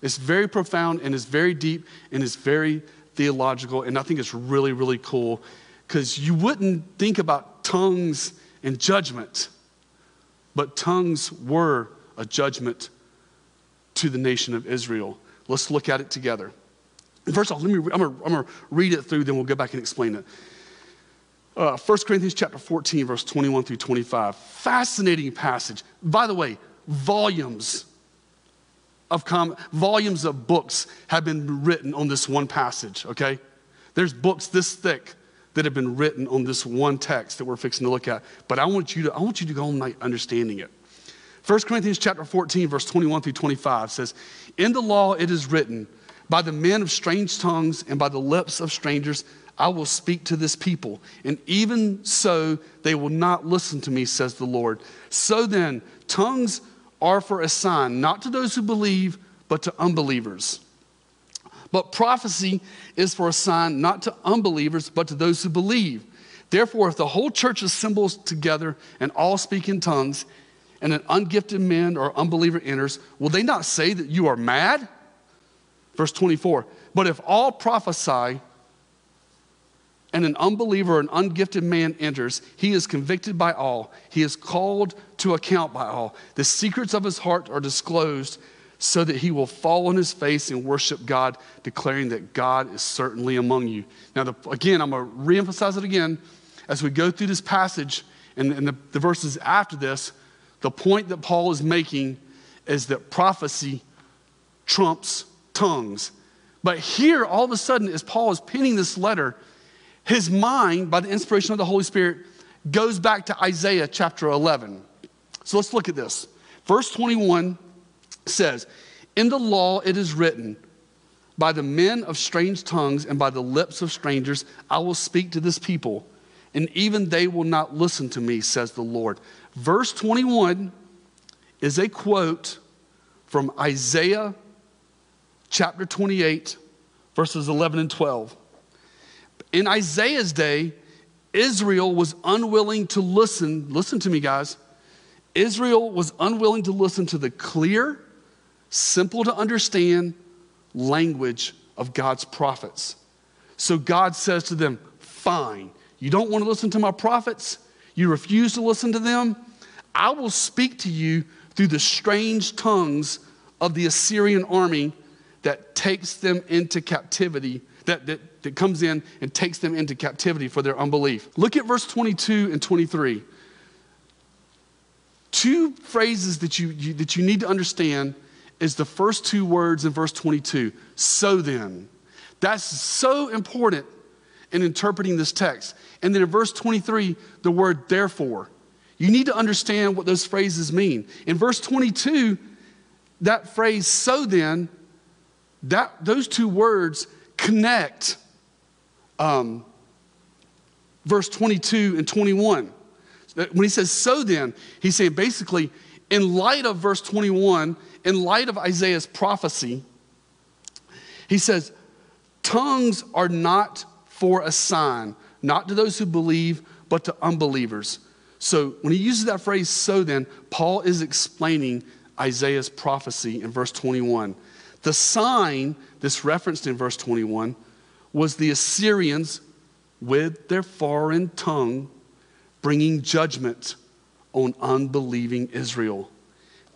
It's very profound and it's very deep and it's very theological. And I think it's really, really cool because you wouldn't think about tongues and judgment, but tongues were a judgment to the nation of Israel. Let's look at it together. First off, let me, I'm going to read it through, then we'll go back and explain it. Uh, 1 Corinthians chapter 14, verse 21 through 25. Fascinating passage. By the way, volumes of com- volumes of books have been written on this one passage, okay? There's books this thick that have been written on this one text that we're fixing to look at. But I want you to, I want you to go on understanding it. 1 Corinthians chapter 14, verse 21 through 25 says, In the law it is written, by the men of strange tongues and by the lips of strangers, I will speak to this people. And even so, they will not listen to me, says the Lord. So then, tongues are for a sign, not to those who believe, but to unbelievers. But prophecy is for a sign, not to unbelievers, but to those who believe. Therefore, if the whole church assembles together and all speak in tongues, and an ungifted man or unbeliever enters, will they not say that you are mad? Verse 24. But if all prophesy, and an unbeliever an ungifted man enters, he is convicted by all. He is called to account by all. The secrets of his heart are disclosed so that he will fall on his face and worship God, declaring that God is certainly among you. Now, the, again, I'm going to reemphasize it again as we go through this passage and, and the, the verses after this. The point that Paul is making is that prophecy trumps tongues. But here, all of a sudden, as Paul is penning this letter, his mind, by the inspiration of the Holy Spirit, goes back to Isaiah chapter 11. So let's look at this. Verse 21 says, In the law it is written, by the men of strange tongues and by the lips of strangers, I will speak to this people, and even they will not listen to me, says the Lord. Verse 21 is a quote from Isaiah chapter 28, verses 11 and 12. In Isaiah's day, Israel was unwilling to listen. Listen to me, guys. Israel was unwilling to listen to the clear, simple to understand language of God's prophets. So God says to them, Fine, you don't want to listen to my prophets, you refuse to listen to them. I will speak to you through the strange tongues of the Assyrian army that takes them into captivity, that, that, that comes in and takes them into captivity for their unbelief. Look at verse 22 and 23. Two phrases that you, you that you need to understand is the first two words in verse 22 so then. That's so important in interpreting this text. And then in verse 23, the word therefore. You need to understand what those phrases mean. In verse 22, that phrase, so then, that, those two words connect um, verse 22 and 21. When he says, so then, he's saying basically, in light of verse 21, in light of Isaiah's prophecy, he says, tongues are not for a sign, not to those who believe, but to unbelievers. So when he uses that phrase, so then, Paul is explaining Isaiah's prophecy in verse 21. The sign that's referenced in verse 21 was the Assyrians with their foreign tongue bringing judgment on unbelieving Israel.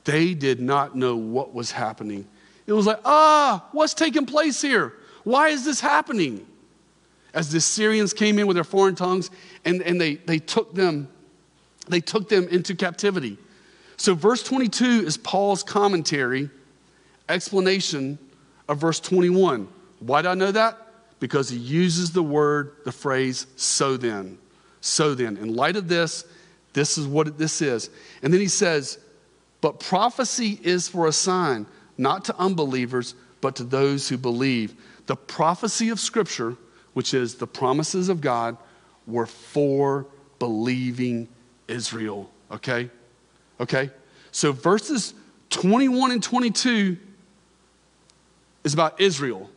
They did not know what was happening. It was like, ah, what's taking place here? Why is this happening? As the Assyrians came in with their foreign tongues and, and they, they took them they took them into captivity. So, verse 22 is Paul's commentary, explanation of verse 21. Why do I know that? Because he uses the word, the phrase, so then. So then, in light of this, this is what this is. And then he says, But prophecy is for a sign, not to unbelievers, but to those who believe. The prophecy of Scripture, which is the promises of God, were for believing Israel, okay? Okay? So verses 21 and 22 is about Israel.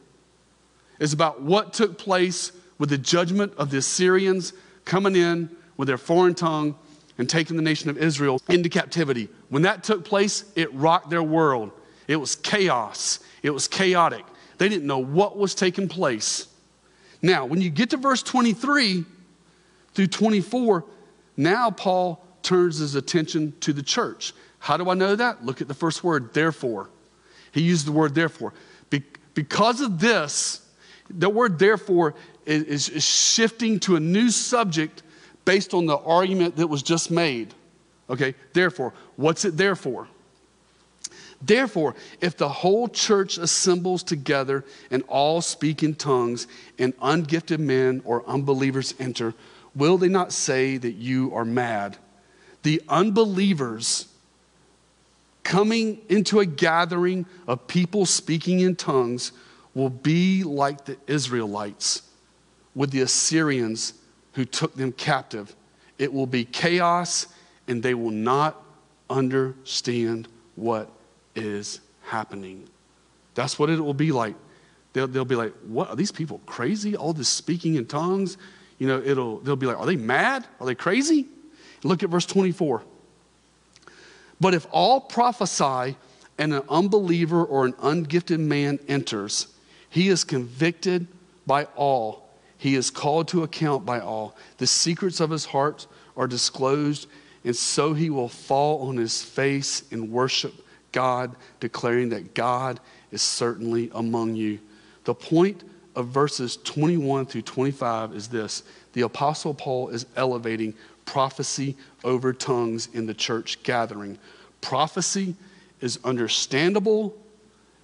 It's about what took place with the judgment of the Assyrians coming in with their foreign tongue and taking the nation of Israel into captivity. When that took place, it rocked their world. It was chaos, it was chaotic. They didn't know what was taking place. Now, when you get to verse 23 through 24, now, Paul turns his attention to the church. How do I know that? Look at the first word, therefore. He used the word therefore. Be- because of this, the word therefore is, is shifting to a new subject based on the argument that was just made. Okay, therefore, what's it there for? Therefore, if the whole church assembles together and all speak in tongues, and ungifted men or unbelievers enter, will they not say that you are mad? The unbelievers coming into a gathering of people speaking in tongues will be like the Israelites with the Assyrians who took them captive. It will be chaos and they will not understand what is happening. That's what it will be like. They'll, they'll be like, What are these people crazy? All this speaking in tongues? you know, it'll, they'll be like, are they mad? Are they crazy? Look at verse 24. But if all prophesy and an unbeliever or an ungifted man enters, he is convicted by all. He is called to account by all. The secrets of his heart are disclosed, and so he will fall on his face and worship God, declaring that God is certainly among you. The point of verses 21 through 25 is this the Apostle Paul is elevating prophecy over tongues in the church gathering. Prophecy is understandable,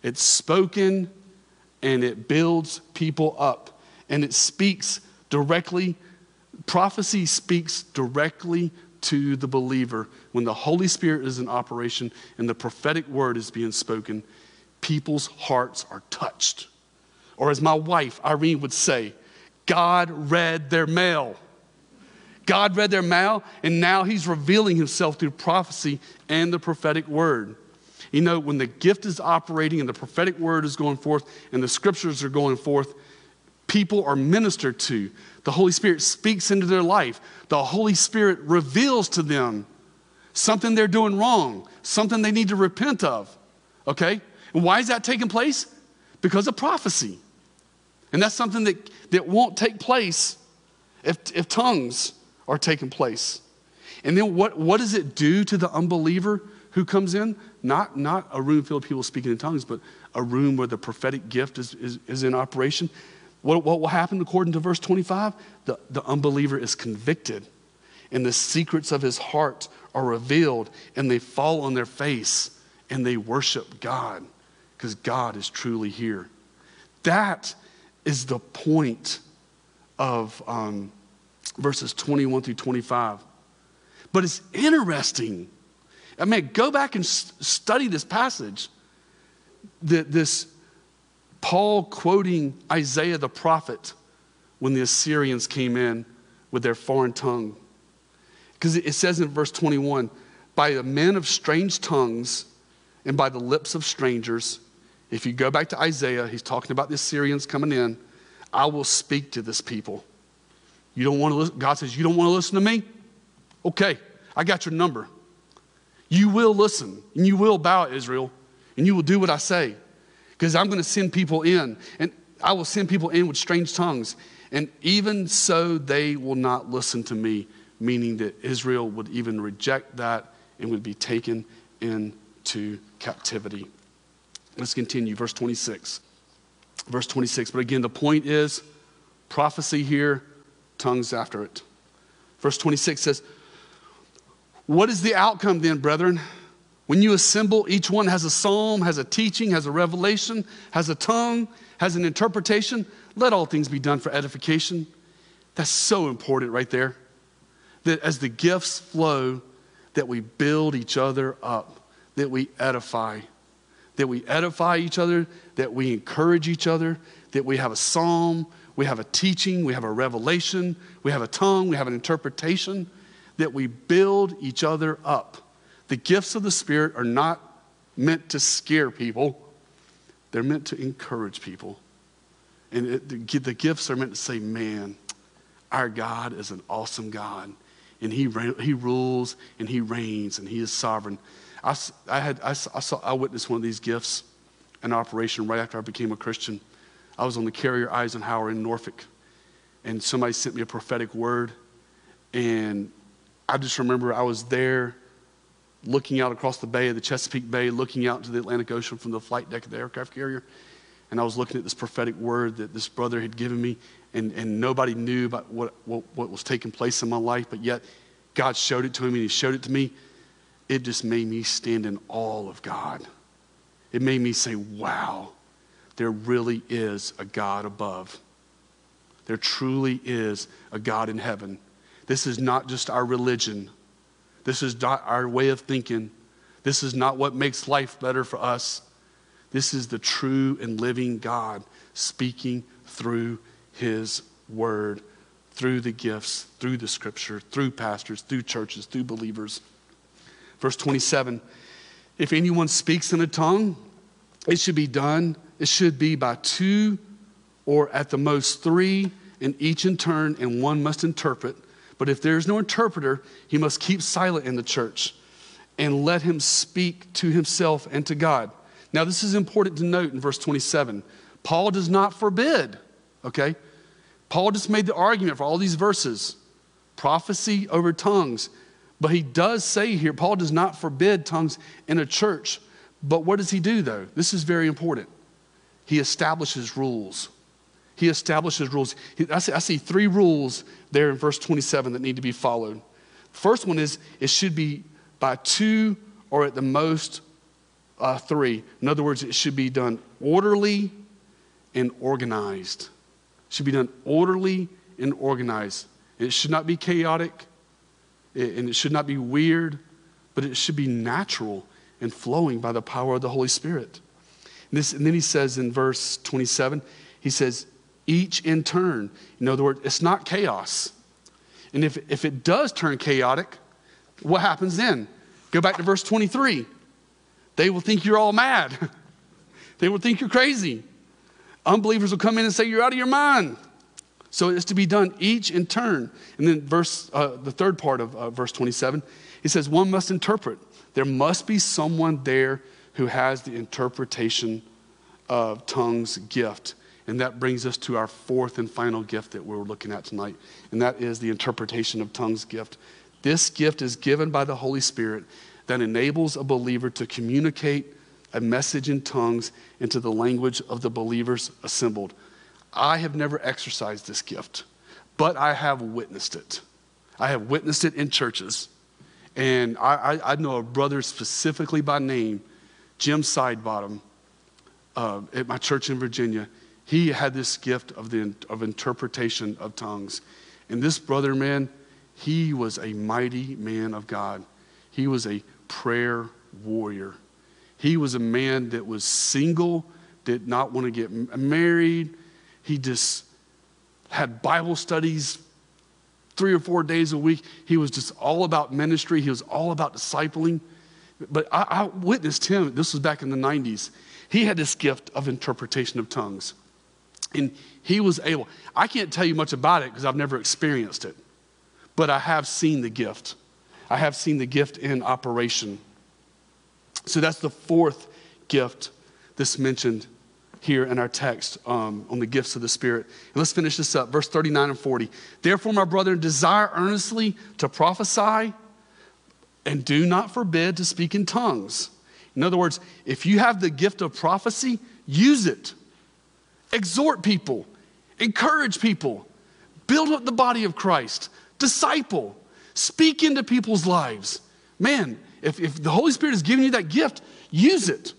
it's spoken, and it builds people up. And it speaks directly, prophecy speaks directly to the believer. When the Holy Spirit is in operation and the prophetic word is being spoken, people's hearts are touched. Or as my wife, Irene, would say, God read their mail. God read their mail, and now He's revealing Himself through prophecy and the prophetic word. You know, when the gift is operating and the prophetic word is going forth and the scriptures are going forth, people are ministered to. The Holy Spirit speaks into their life. The Holy Spirit reveals to them something they're doing wrong, something they need to repent of. Okay? And why is that taking place? Because of prophecy. And that's something that, that won't take place if, if tongues are taking place. And then what, what does it do to the unbeliever who comes in? Not, not a room filled of people speaking in tongues, but a room where the prophetic gift is, is, is in operation. What, what will happen according to verse 25? The, the unbeliever is convicted, and the secrets of his heart are revealed, and they fall on their face and they worship God because God is truly here. That is the point of um, verses 21 through 25. But it's interesting. I mean, go back and study this passage. This Paul quoting Isaiah the prophet when the Assyrians came in with their foreign tongue. Because it says in verse 21 by the men of strange tongues and by the lips of strangers. If you go back to Isaiah, he's talking about the Assyrians coming in. I will speak to this people. You don't want to listen. God says, You don't want to listen to me? Okay, I got your number. You will listen and you will bow, Israel, and you will do what I say because I'm going to send people in, and I will send people in with strange tongues. And even so, they will not listen to me, meaning that Israel would even reject that and would be taken into captivity. Let's continue, verse 26. Verse 26. But again, the point is prophecy here, tongues after it. Verse 26 says, What is the outcome then, brethren? When you assemble, each one has a psalm, has a teaching, has a revelation, has a tongue, has an interpretation. Let all things be done for edification. That's so important right there. That as the gifts flow, that we build each other up, that we edify, that we edify each other, that we encourage each other, that we have a psalm, we have a teaching, we have a revelation, we have a tongue, we have an interpretation, that we build each other up. The gifts of the Spirit are not meant to scare people, they're meant to encourage people. And it, the, gifts are meant to say, man, our God is an awesome God. And he, he rules and he reigns and he is sovereign. I, I, had, I, I, saw, I witnessed one of these gifts in operation right after I became a Christian. I was on the carrier Eisenhower in Norfolk, and somebody sent me a prophetic word. And I just remember I was there looking out across the bay of the Chesapeake Bay, looking out into the Atlantic Ocean from the flight deck of the aircraft carrier. And I was looking at this prophetic word that this brother had given me, and, and nobody knew about what, what, what was taking place in my life, but yet God showed it to him, and He showed it to me. It just made me stand in awe of God. It made me say, wow, there really is a God above. There truly is a God in heaven. This is not just our religion. This is not our way of thinking. This is not what makes life better for us. This is the true and living God speaking through his word, through the gifts, through the scripture, through pastors, through churches, through believers. Verse 27 If anyone speaks in a tongue, it should be done, it should be by two or at the most three, and each in turn, and one must interpret. But if there is no interpreter, he must keep silent in the church and let him speak to himself and to God. Now, this is important to note in verse 27. Paul does not forbid, okay? Paul just made the argument for all these verses prophecy over tongues. But he does say here, Paul does not forbid tongues in a church. But what does he do, though? This is very important. He establishes rules. He establishes rules. I see, I see three rules there in verse 27 that need to be followed. First one is it should be by two or at the most uh, three. In other words, it should be done orderly and organized. It should be done orderly and organized. It should not be chaotic and it should not be weird, but it should be natural and flowing by the power of the Holy Spirit. And, this, and then he says in verse 27, he says, each in turn. In other words, it's not chaos. And if, if it does turn chaotic, what happens then? Go back to verse 23. they will think you're all mad. they will think you're crazy. Unbelievers will come in and say you're out of your mind. So it's to be done each in turn. And then verse, uh, the third part of uh, verse 27, he says, one must interpret. There must be someone there who has the interpretation of tongues gift. And that brings us to our fourth and final gift that we're looking at tonight, and that is the interpretation of tongues gift. This gift is given by the Holy Spirit that enables a believer to communicate a message in tongues into the language of the believers assembled. I have never exercised this gift, but I have witnessed it. I have witnessed it in churches. And I, I, I know a brother specifically by name, Jim Sidebottom, uh, at my church in Virginia. He had this gift of, the, of interpretation of tongues. And this brother, man, he was a mighty man of God. He was a prayer warrior. He was a man that was single, did not want to get married. He just had Bible studies three or four days a week. He was just all about ministry, he was all about discipling. But I, I witnessed him, this was back in the 90s. He had this gift of interpretation of tongues. And he was able, I can't tell you much about it because I've never experienced it, but I have seen the gift. I have seen the gift in operation. So that's the fourth gift that's mentioned here in our text um, on the gifts of the Spirit. And let's finish this up. Verse 39 and 40. Therefore, my brethren, desire earnestly to prophesy and do not forbid to speak in tongues. In other words, if you have the gift of prophecy, use it. Exhort people, encourage people, build up the body of Christ, disciple, speak into people's lives. Man, if, if the Holy Spirit has given you that gift, use it.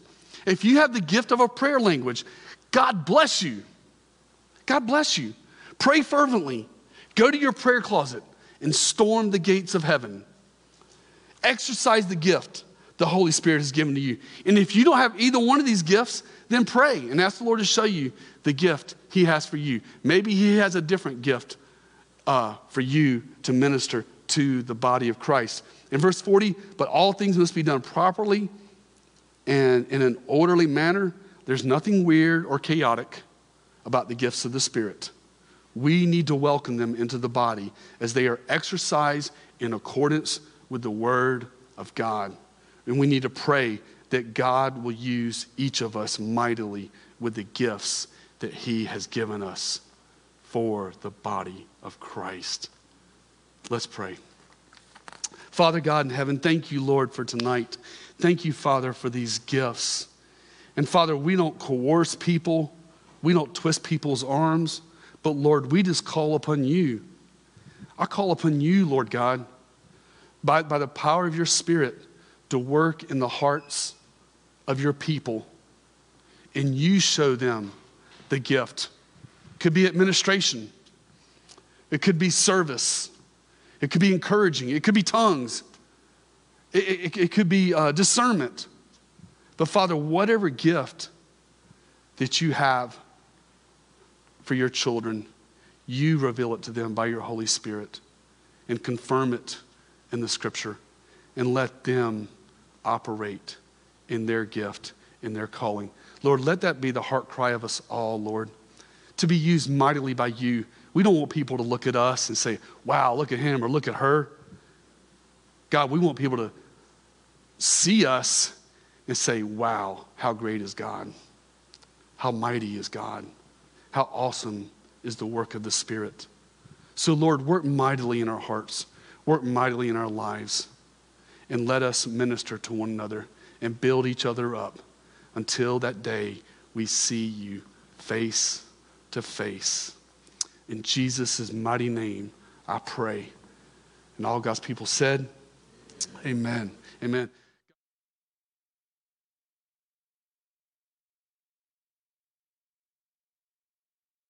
If you have the gift of a prayer language, God bless you. God bless you. Pray fervently. Go to your prayer closet and storm the gates of heaven. Exercise the gift the Holy Spirit has given to you. And if you don't have either one of these gifts, then pray and ask the Lord to show you the gift He has for you. Maybe He has a different gift uh, for you to minister to the body of Christ. In verse 40, but all things must be done properly and in an orderly manner. There's nothing weird or chaotic about the gifts of the Spirit. We need to welcome them into the body as they are exercised in accordance with the Word of God. And we need to pray that God will use each of us mightily with the gifts that He has given us for the body of Christ. Let's pray. Father God in heaven, thank you, Lord, for tonight. Thank you, Father, for these gifts. And Father, we don't coerce people, we don't twist people's arms, but Lord, we just call upon you. I call upon you, Lord God, by, by the power of your Spirit to work in the hearts of your people. And you show them the gift. It could be administration, it could be service, it could be encouraging, it could be tongues, it, it, it could be uh, discernment. But Father, whatever gift that you have for your children, you reveal it to them by your Holy Spirit and confirm it in the scripture and let them operate in their gift, in their calling. Lord, let that be the heart cry of us all, Lord, to be used mightily by you. We don't want people to look at us and say, wow, look at him or look at her. God, we want people to see us and say, wow, how great is God? How mighty is God? How awesome is the work of the Spirit? So, Lord, work mightily in our hearts, work mightily in our lives and let us minister to one another and build each other up until that day we see you face to face. In Jesus' mighty name, I pray. And all God's people said, Amen. Amen.